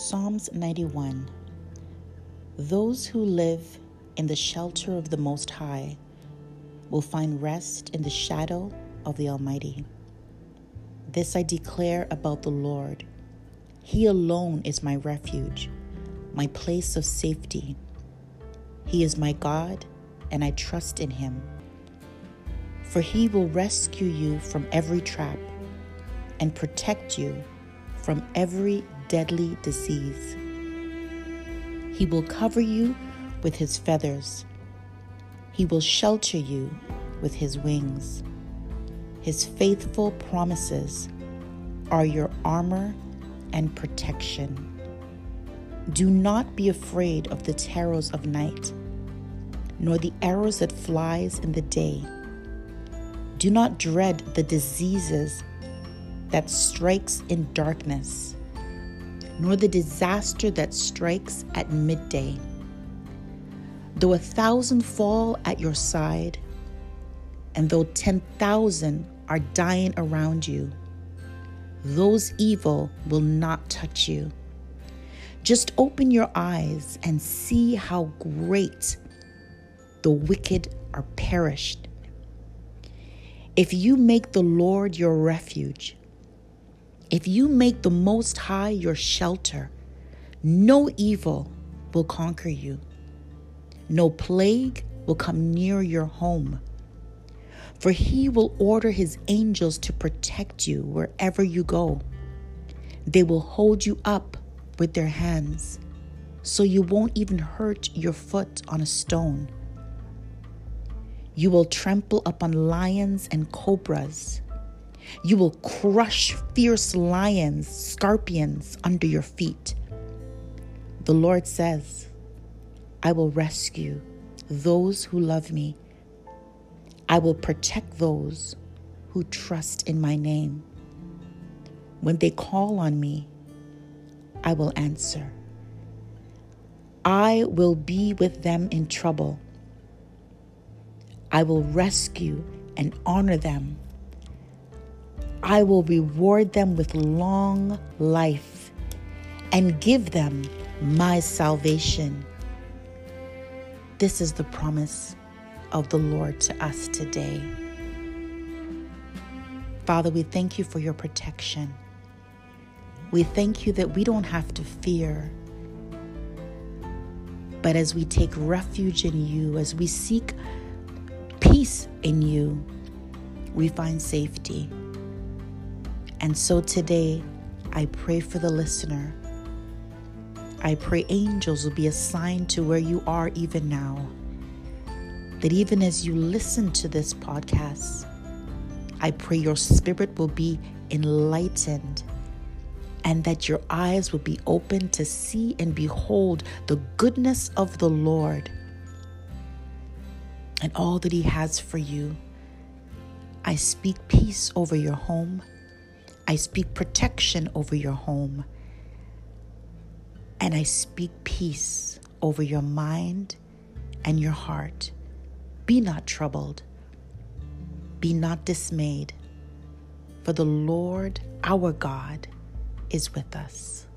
Psalms 91 Those who live in the shelter of the Most High will find rest in the shadow of the Almighty. This I declare about the Lord. He alone is my refuge, my place of safety. He is my God, and I trust in him. For he will rescue you from every trap and protect you from every deadly disease. He will cover you with his feathers. He will shelter you with his wings. His faithful promises are your armor and protection. Do not be afraid of the terrors of night, nor the arrows that flies in the day. Do not dread the diseases that strikes in darkness, nor the disaster that strikes at midday. Though a thousand fall at your side, and though 10,000 are dying around you, those evil will not touch you. Just open your eyes and see how great the wicked are perished. If you make the Lord your refuge, if you make the Most High your shelter, no evil will conquer you, no plague will come near your home. For he will order his angels to protect you wherever you go. They will hold you up with their hands, so you won't even hurt your foot on a stone. You will trample upon lions and cobras. You will crush fierce lions, scorpions under your feet. The Lord says, I will rescue those who love me. I will protect those who trust in my name. When they call on me, I will answer. I will be with them in trouble. I will rescue and honor them. I will reward them with long life and give them my salvation. This is the promise of the Lord to us today. Father, we thank you for your protection. We thank you that we don't have to fear. But as we take refuge in you, as we seek peace in you, we find safety. And so today, I pray for the listener. I pray angels will be assigned to where you are even now. That even as you listen to this podcast, I pray your spirit will be enlightened and that your eyes will be open to see and behold the goodness of the Lord and all that He has for you. I speak peace over your home. I speak protection over your home. And I speak peace over your mind and your heart. Be not troubled. Be not dismayed. For the Lord our God is with us.